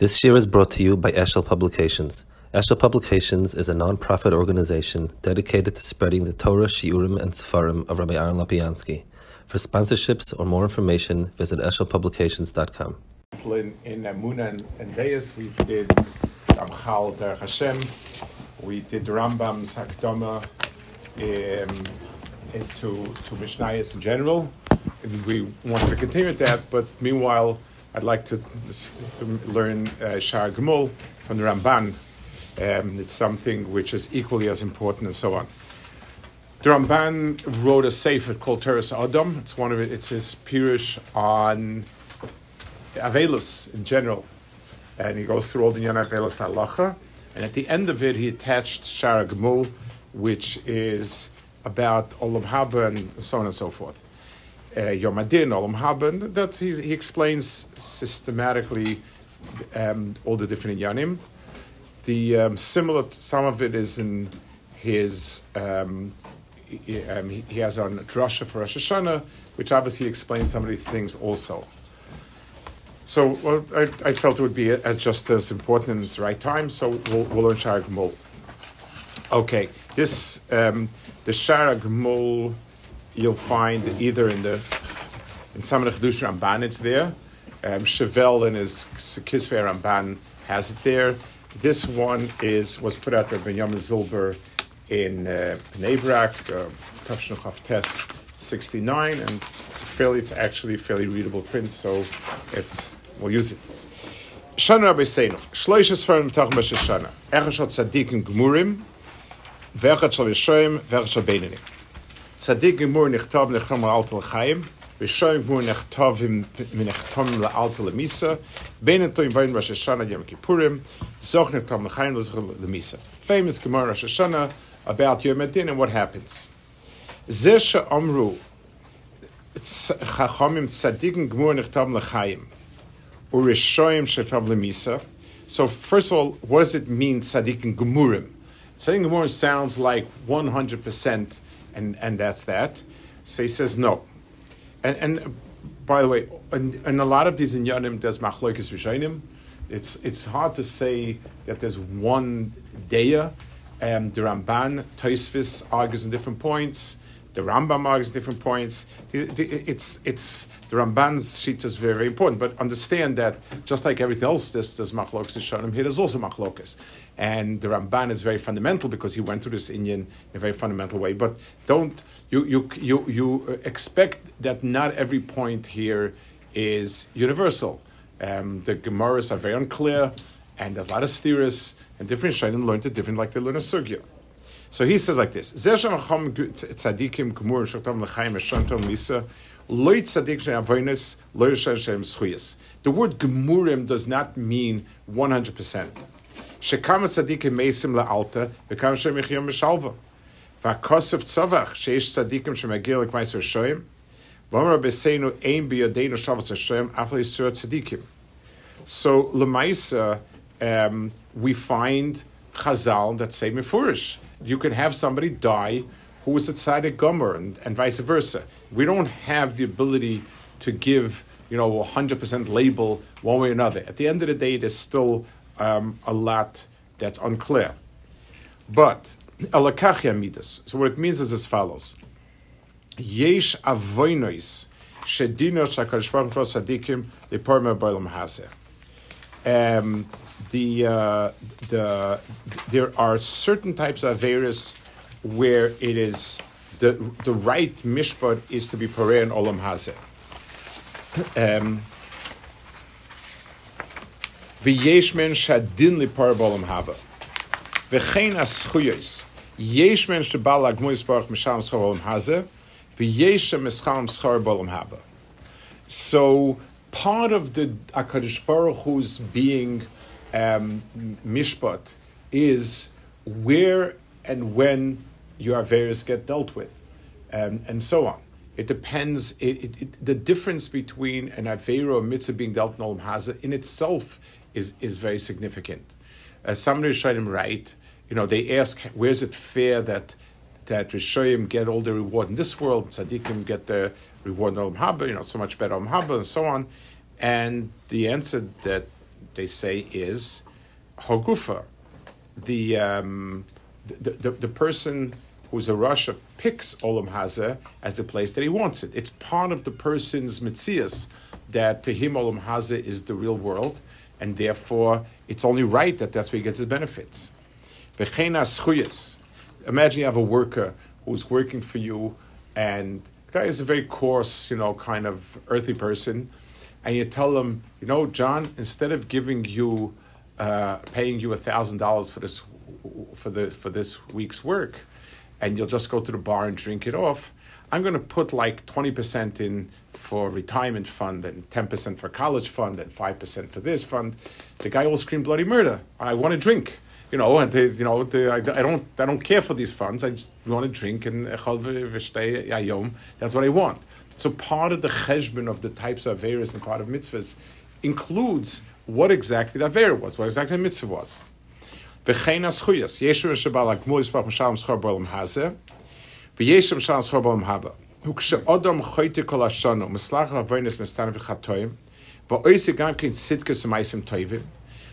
This year is brought to you by Eshel Publications. Eshel Publications is a non-profit organization dedicated to spreading the Torah, Shiurim, and Sefarim of Rabbi Aaron Lopiansky. For sponsorships or more information, visit eshelpublications.com. In, in Amuna and, and Deis, we did Ramchal Derech Hashem, we did Rambam's Hakdama um, into to Mishnayos in general. And we wanted to continue with that, but meanwhile, I'd like to learn uh, Shar Gmul from the Ramban. Um, it's something which is equally as important and so on. The Ramban wrote a sefer called Teres Adam. It's one of it. It's his pirush on Avelus in general, and he goes through all the Yan Avelus Halacha. And at the end of it, he attached Shaar HaGemul, which is about Olam Haba and so on and so forth uh, Yom Adin, Olam Haba, that he, he explains systematically um, all the different yanim. The um, similar, some of it is in his, um, he, um, he, has on Drasha for Rosh Hashanah, which obviously explains some of these things also. So well, I, I, felt it would be as, just as important in its right time, so we'll, we'll learn Shaar HaGemul. Okay, this, um, the Shaar HaGemul you'll find either in the in some of the Chedush Ramban it's there. Um, Chavel in his Kisvei Ramban has it there. This one is was put out by Benjamin Zilber in uh, Bnei Brak, uh, Tes 69, and it's fairly, it's actually a fairly readable print, so it's, we'll use it. Shana Rabbi Seinu, Shloishes Farim Tach Shana, Echad Shal Tzadikim Gmurim, Vechad Shal Yishoim, Vechad Shal Beinanim. Tzadik Gemur Nechtav L'chaim, Gemur Nechtav L'misa, Ben Rosh Hashanah Yom Kippurim, Zoch L'chaim L'zoch L'misa. Famous Gemur Rosh Hashanah about Yom Adin and what happens. Gemur L'chaim, Shetav L'misa. So first of all, what does it mean Tzadikim Gemurim? Tzadikim Gemurim sounds like 100% and, and that's that. So he says no. And, and by the way, in, in a lot of these inyanim, there's machloikis rishonim. It's, it's hard to say that there's one daya. Um, the Ramban, Tosfos argues in different points. The Rambam argues different points. It's, it's, the Ramban's sheet is very, very important, but understand that just like everything else, there's, there's machlokas Rishonim, here there's also machlokas. And the Ramban is very fundamental because he went through this inyan in a very fundamental way. But don't, you, you, you, you expect that not every point here is universal. Um, the Gemaras are very unclear, and there's a lot of steers, and different Shainim learn it different, like they learn a Sugya. So he says like this: tzadikim kumur shoktam l'chaim tzadik shem. The word gemurim does not mean one hundred percent. Tzadikim meisim la'alta shem tzavach sheish tzadikim v'shoyim v'amar b'seinu ein shavas hashem yisur tzadikim. So lemaisa um, we find Chazal that say mefurish you can have somebody die who is a tzaddik gomer and, and vice versa. We don't have the ability to give you know a hundred percent label one way or another. At the end of the day, there's still um, a lot that's unclear. But alakachia midas. So what it means is as follows: Yesh avoinois shedino shakadosh baruch hu tzaddikim leparma b'olam haseh. The uh, the there are certain types of averus where it is the the right mishpat is to be pareh and olam hazeh. Um, V'yesh men shadin lipar b'olam haba. V'chein aschuyos. Yesh men shebal agmois baruch misham schar olam hazeh. V'yesh mischam schar b'olam haba. So part of the Akadosh Baruch Hu's being um, mishpat is where and when your Averis get dealt with, um, and so on. It depends. It, it, it, the difference between an Avera or mitzvah being dealt in Olam in itself is, is very significant. As some Rishonim write, you know, they ask, where's it fair that that Rishonim get all the reward in this world, Tzaddikim get the reward in Olam Haba, you know, so much better Olam Haba, and so on. And the answer that they say, is Hogufa. The, um, the, the, the person who's a rasha picks Olam Hazeh as the place that he wants it. It's part of the person's mitzias that to him Olam Hazeh is the real world, and therefore it's only right that that's where he gets his benefits. Imagine you have a worker who's working for you, and the guy is a very coarse, you know, kind of earthy person, and you tell him, you know, John, instead of giving you, uh, paying you thousand dollars for this, for the for this week's work, and you'll just go to the bar and drink it off. I'm going to put like 20% in for retirement fund and 10% for college fund and 5% for this fund. The guy will scream bloody murder. I want to drink you know, and they, you know, they, I, I, don't, I don't care for these funds. I just want to drink and uh, that's what I want. So part of the cheshbon of the types of averus and part of mitzvahs includes what exactly the avera was, what exactly the mitzvah was. V'chein aschuyas, yeshem shabal agmul yisbach m'shalom schor b'olam hazeh, v'yeshem shalom schor b'olam haba. Hukshe odom choyte kol hashonu, mislach ha'avirnes mistanu v'chatoyim, v'oise gam kin sitkes ma'isem toivim,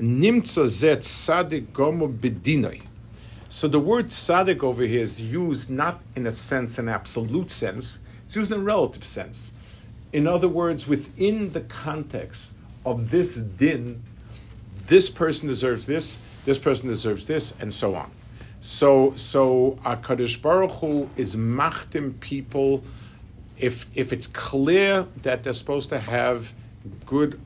Nimtza zet sadik gomo bedinoi. So the word sadik over here is used not in a sense, an absolute sense, it's used in a relative sense. In other words, within the context of this din, this person deserves this, this person deserves this, and so on. So, so Hakadosh Baruch Hu is machtim people. If if it's clear that they're supposed to have good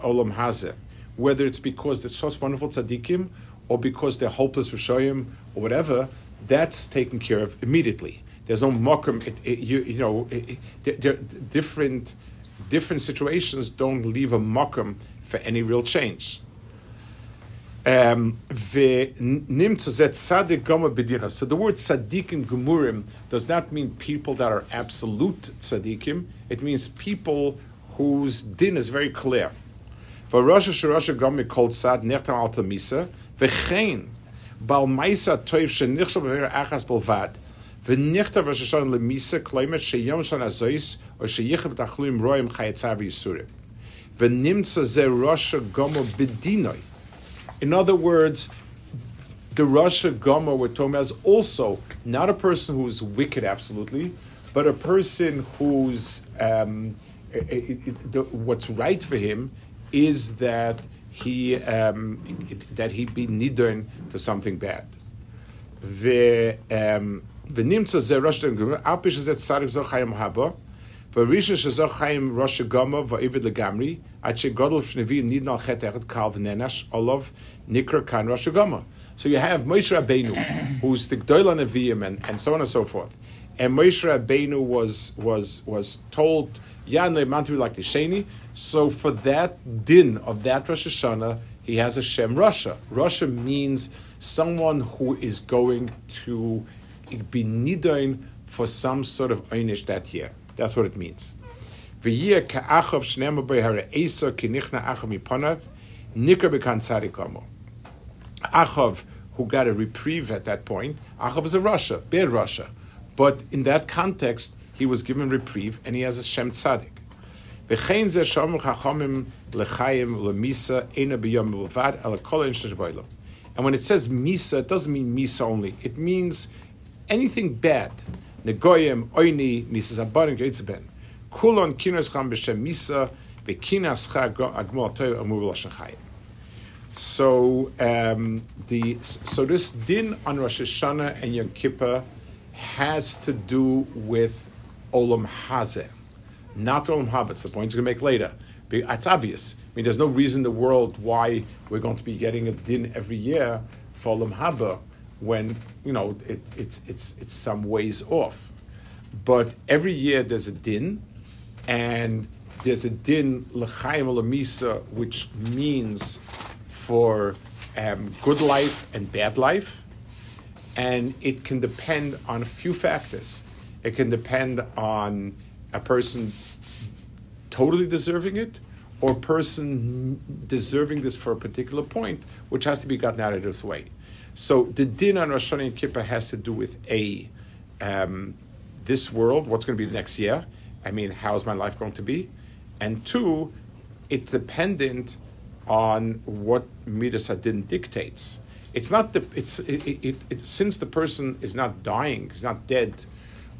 olam hazeh, whether it's because they're such wonderful tzaddikim or because they're hopeless rishoyim or whatever, that's taken care of immediately. There's no mokum. You, you know, it, it, different different situations don't leave a mokum for any real change. Um, so the word tzaddikim gemurim does not mean people that are absolute tzaddikim. It means people whose din is very clear. V'Rosh Hashanah Gomi called Sad Nechtam Al Tamisa V'chein Bal Maisa Toiv Shenichshel B'Meir Achas Bolvad V'Nichtav Rosh Hashanah Lemisa Kloimet Sheyom Shana Zois or Sheyichim Tachluim Roim Chayetzav Yisurim. V'Nimtza Ze Rosh Gomo B'Dinoi. In other words, the Rosh Gomer talking about also not a person who's wicked absolutely, but a person who's um, it, it, it, the, what's right for him is that he um, that he be nidern to something bad. The um, the nimtza zeh rosh den gumer al pish ze tsarik zo chayim haba ve rish ze zo chayim rosh gama ve legamri at she godol shnevi nid nal chet eret kalv nenash olav nikra kan rosh gama so you have Moshe Rabbeinu who's the Gdoilan Nevi'im and, and so on and so forth and Moshe Rabbeinu was, was, was told Yan Mantu like the Sheni. So for that din of that Rosh Hashanah, he has a Shem Russia. Russia means someone who is going to be nidoin for some sort of einish that year. That's what it means. Achav, who got a reprieve at that point, Achav is a Russia, bad Russia. But in that context, he was given reprieve, and he has a Shem Tzadik. And when it says Misa, it doesn't mean Misa only. It means anything bad. So um, the so this din on Rosh Hashanah and Yom Kippur has to do with Olam Hazeh, not Olam Haba. It's the point he's going to make later. It's obvious. I mean, there's no reason in the world why we're going to be getting a din every year for Olam Haba when you know it, it's it's it's some ways off. But every year there's a din, and there's a din l'chaim olamisa, which means for um, good life and bad life, and it can depend on a few factors. It can depend on a person totally deserving it, or a person deserving this for a particular point, which has to be gotten out of this way. So the din on Rosh Hashanah and Kippur has to do with a um, this world, what's going to be the next year. I mean, how's my life going to be? And two, it's dependent on what Midas Adin dictates. It's not the it's it, it, it, since the person is not dying, he's not dead.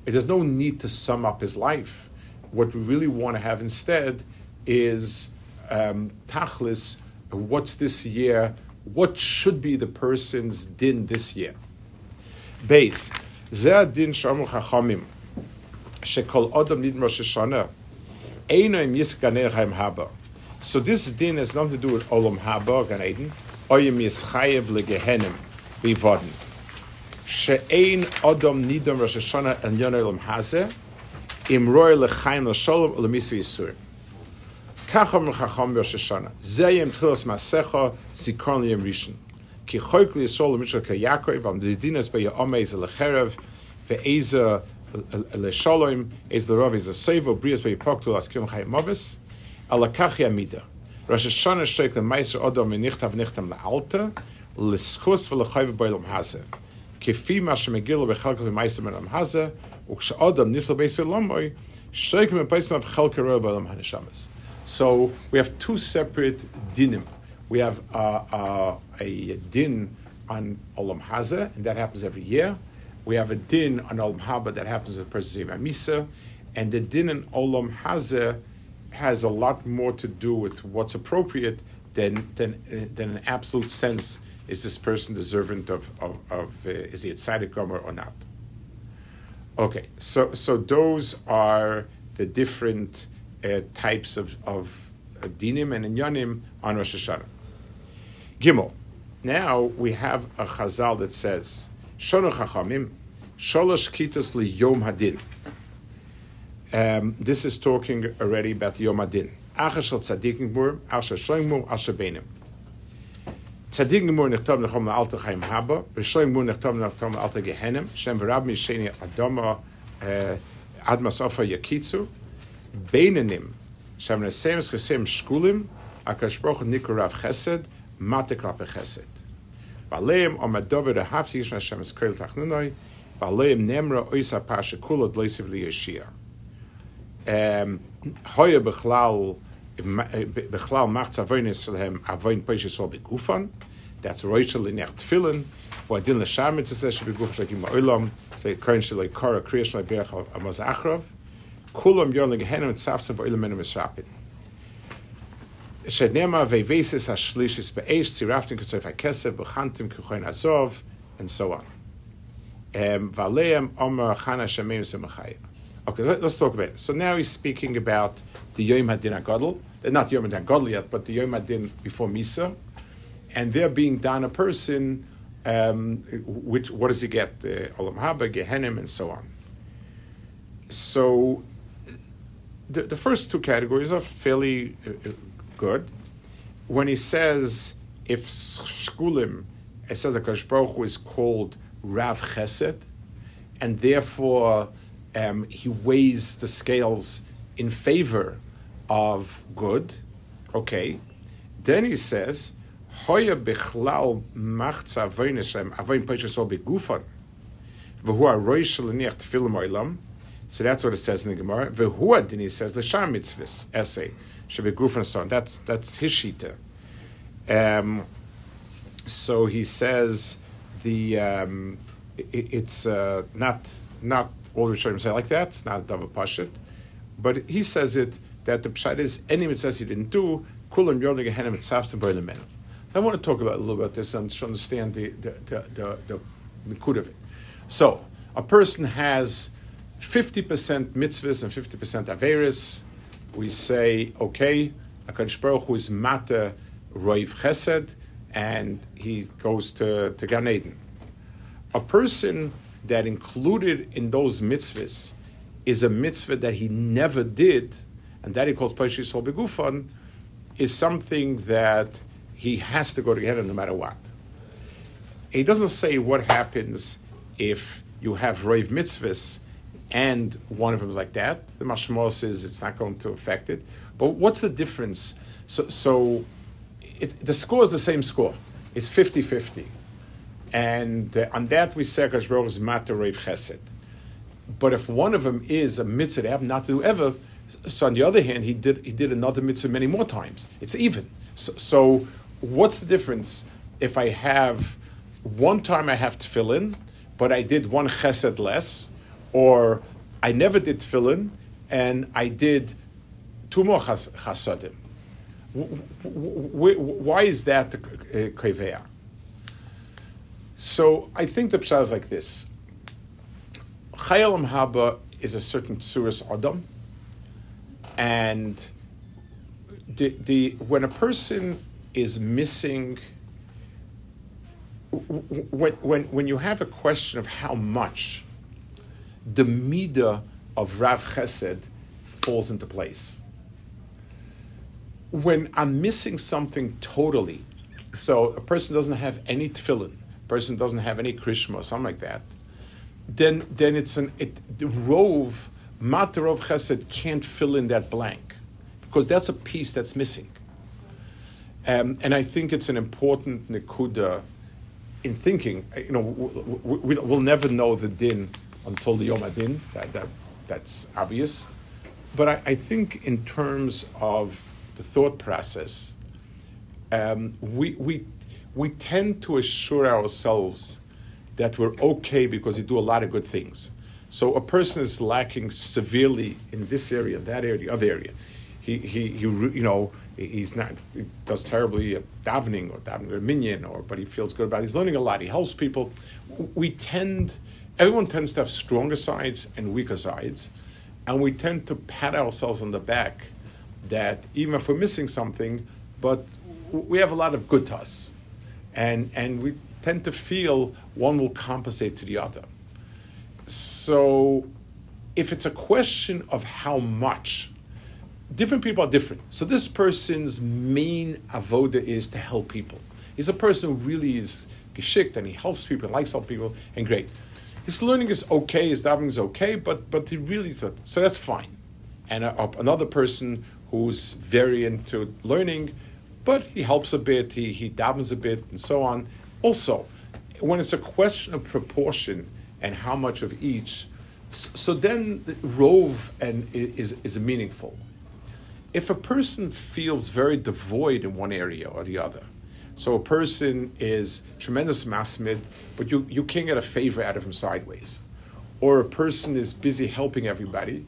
There's no need to sum up his life. What we really want to have instead is um, tachlis. What's this year? What should be the person's din this year? Base. So this din has nothing to do with Olam Haba, Gan Eden, oyem is khayev le gehenem vi vorden she ein odom nidom rosh shana en yonelom hase im royle le khayem le shalom le misu isur kachom le khachom ber shana yem tkhos ma secho yem rishon. Ki khoykli shalom mitcho ke yakov am de dinas be yom ez le kherev ve ez le shalom iz le rov ez a savor brias be pokto las kim khayem mavis ala kachya yamida. Rosh Hashanah meiser odom menichtav nichtam l'schus hazeh. Kefi ma shemegil b'chalka v'meiser hazeh, lomoy, of chalka. So we have two separate dinim. We have uh, uh, a din on Olam Hazeh, and that happens every year. We have a din on Olam Haba that happens at the person Misa, and the din on Olam Hazeh has a lot more to do with what's appropriate than than than an absolute sense. Is this person deserving of of, of uh, is he a tzaddik or not? Okay, so so those are the different uh, types of of dinim and inyanim on Rosh Hashanah. Gimel. Now we have a chazal that says Shonu Chachamim Sholosh Kitas Li Yom Hadin. Um, this is talking already about Yom Adin. Tzadikim gemur, asher shoyim gemur, asher. Tzadikim nechtav nechom haba, nechtav nechom shem v'rab masofa yakitzu, beinanim, shem chesem shkulim, akash chesed, mate klape chesed. V'aleim yishna shem tachnunoi, v'aleim nemra oisa li yeshiyah. Ehm, hoye bechlau eh, bechlau macht avonis lehem er avon peshe so begufan. That's Rachel in Ertfilin. For er Adin Lasham, it says she begufan shakim oilam. So Kern shalei kora kriyash lai berach amaz achrov. Kulam yorn legehenem and safsam for oilam menem esrapin. Shednema vevesis ashlishis be'esh tziraftin kutsof hakesev b'chantim kuchoin azov and so on. Ehm, um, Valeim Omer Chana Shemim Semachayim. Okay, let, us talk about it. So now he's speaking about the Yom Hadin Agadol. They're not Yom Hadin Agadol yet, but the Yom Hadin before Misa. And they're being done a person, um, which, what does he get? The Olam Haba, Gehenim, and so on. So the, the first two categories are fairly uh, good. When he says, if Shkulim, it says that Baruch is called Rav Chesed, and therefore um, he weighs the scales in favor of good. Okay. Then he says, Hoya bichlal machza avoinishem avoin peishasol begufan. V'hu aroy shalaniach tfilim oilam. So that's what it says in the Gemara. V'hu then he says the shar mitzvahs essay should be gufan so on. That's that's his shita. Um, so he says the um, it, it's uh, not not all the Rishonim say like that. It's not a Dava Pashit. But he says it that the Pshat is any mitzvah he didn't do, Kulam Yordig Gehenim Mitzvah Boilemen. So I want to talk about a little bit this and to understand the the the, the, the, the of it. So a person has 50% mitzvahs and 50% averis. We say, okay, HaKadosh Baruch Hu is mata roiv chesed, and he goes to, to Gan Eden. A person that included in those mitzvahs is a mitzvah that he never did, and that he calls Paishis Sol Begufan, is something that he has to go to Gehenna no matter what. He doesn't say what happens if you have Rav mitzvahs and one of them is like that. The Mashmor says it's not going to affect it. But what's the difference? So, so it, the score is the same score. It's 50 50. And uh, on that we say Hashbaruch is Matar Rav Chesed. But if one of them is a mitzvah they have not to do ever, so on the other hand, he did he did another mitzvah many more times. It's even. So, so what's the difference if I have one time I have tefillin, but I did one chesed less, or I never did tefillin and I did two more chasadim? Why is that the uh, So I think the pshat is like this. Chayalam Haba is a certain tsuris adam, and the, the when a person is missing when, when, when you have a question of how much the midah of Rav Chesed falls into place. When I'm missing something totally, so a person doesn't have any tefillin, person doesn't have any krishma, or something like that, then then it's an it, the rove of chesed can't fill in that blank because that's a piece that's missing. Um, and I think it's an important nekuda in thinking. You know, we, will we, never know the din until the Yom Adin. That, that that's obvious. But I, I, think in terms of the thought process, um, we we we tend to assure ourselves that we're okay because we do a lot of good things. So a person is lacking severely in this area, that area, the other area. He, he, he you know, he's not, he does terribly at davening or davening or minyan, or, but he feels good about it. He's learning a lot. He helps people. We tend, everyone tends to have stronger sides and weaker sides. And we tend to pat ourselves on the back that even if we're missing something, but we have a lot of good to us. And, and we tend to feel one will compensate to the other. So if it's a question of how much, different people are different. So this person's main avoda is to help people. He's a person who really is geschikt and he helps people, likes help people, and great. His learning is okay, his davening is okay, but but he really thought so that's fine. And a, a, another person who's very into learning, but he helps a bit, he he davens a bit, and so on. Also, when it's a question of proportion and how much of each, so then the rove and is is meaningful. If a person feels very devoid in one area or the other, so a person is tremendous masmid, but you, you can't get a favor out of him sideways. Or a person is busy helping everybody,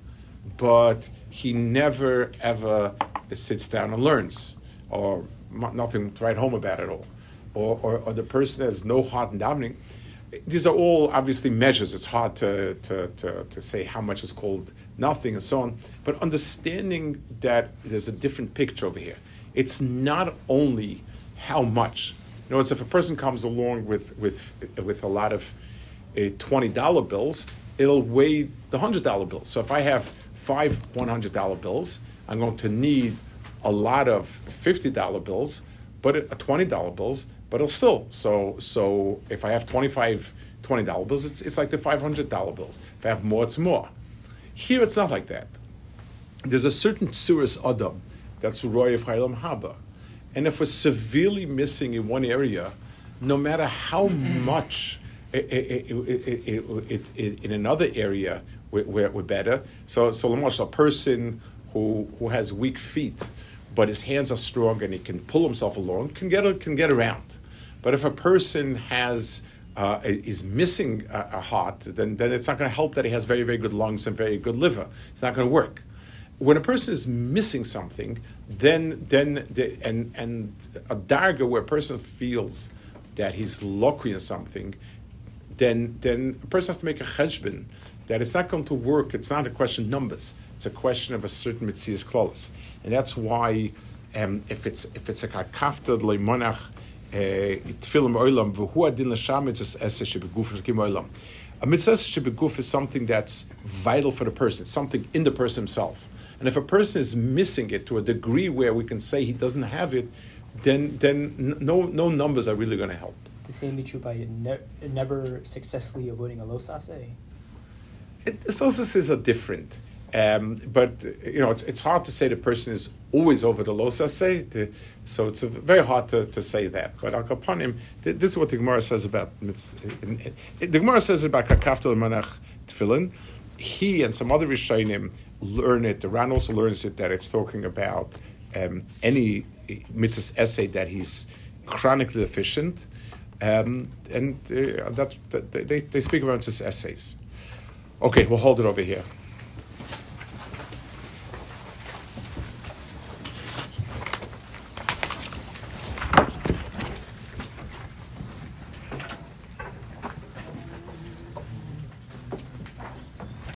but he never ever sits down and learns, or nothing to write home about at all or, or, or the person has no heart in davening. These are all obviously measures. It's hard to, to, to, to say how much is called nothing and so on. But understanding that there's a different picture over here. It's not only how much. You know, it's if a person comes along with, with, with a lot of uh, $20 bills, it'll weigh the $100 bills. So if I have five $100 bills, I'm going to need a lot of $50 bills, but a $20 bills, but it'll still. So so if I have 25 20 dollar bills, it's it's like the 500 dollar bills. If I have more, it's more. Here, it's not like that. There's a certain tsuris adam that's roy of Haylam Haba, and if we're severely missing in one area, no matter how much. It, it, it, in another area, we're, we're, better. So, so a person who, who has weak feet, but his hands are strong and he can pull himself along, can get, can get around. But if a person has uh, is missing a, a, heart, then, then it's not going to help that he has very, very good lungs and very good liver. It's not going to work. When a person is missing something, then then the, and and a darga where a person feels that he's lucky in something, then then a person has to make a cheshbon that it's not going to work. It's not a question of numbers. It's a question of a certain mitzias klaus, and that's why um, if it's if it's a kakafta leimonach tefillim olam v'hu adin l'sham it's eseh shebeguf olam. A mitzvah shebeguf is something that's vital for the person. It's something in the person himself. And if a person is missing it to a degree where we can say he doesn't have it, then then no no numbers are really going to help. The same be true by ne- never successfully avoiding a losase. It, the solstices are different. Um, but you know, it's, it's hard to say the person is always over the losase. So it's very hard to, to say that. But al kapanim, this is what the Gemara says about the Gemara says about kakaftel manach tefillin. He and some other rishonim learn it. The Ran also learns it that it's talking about um, any mitzvah essay that he's chronically efficient, um, and uh, that's that they, they speak about his essays. Okay, we'll hold it over here.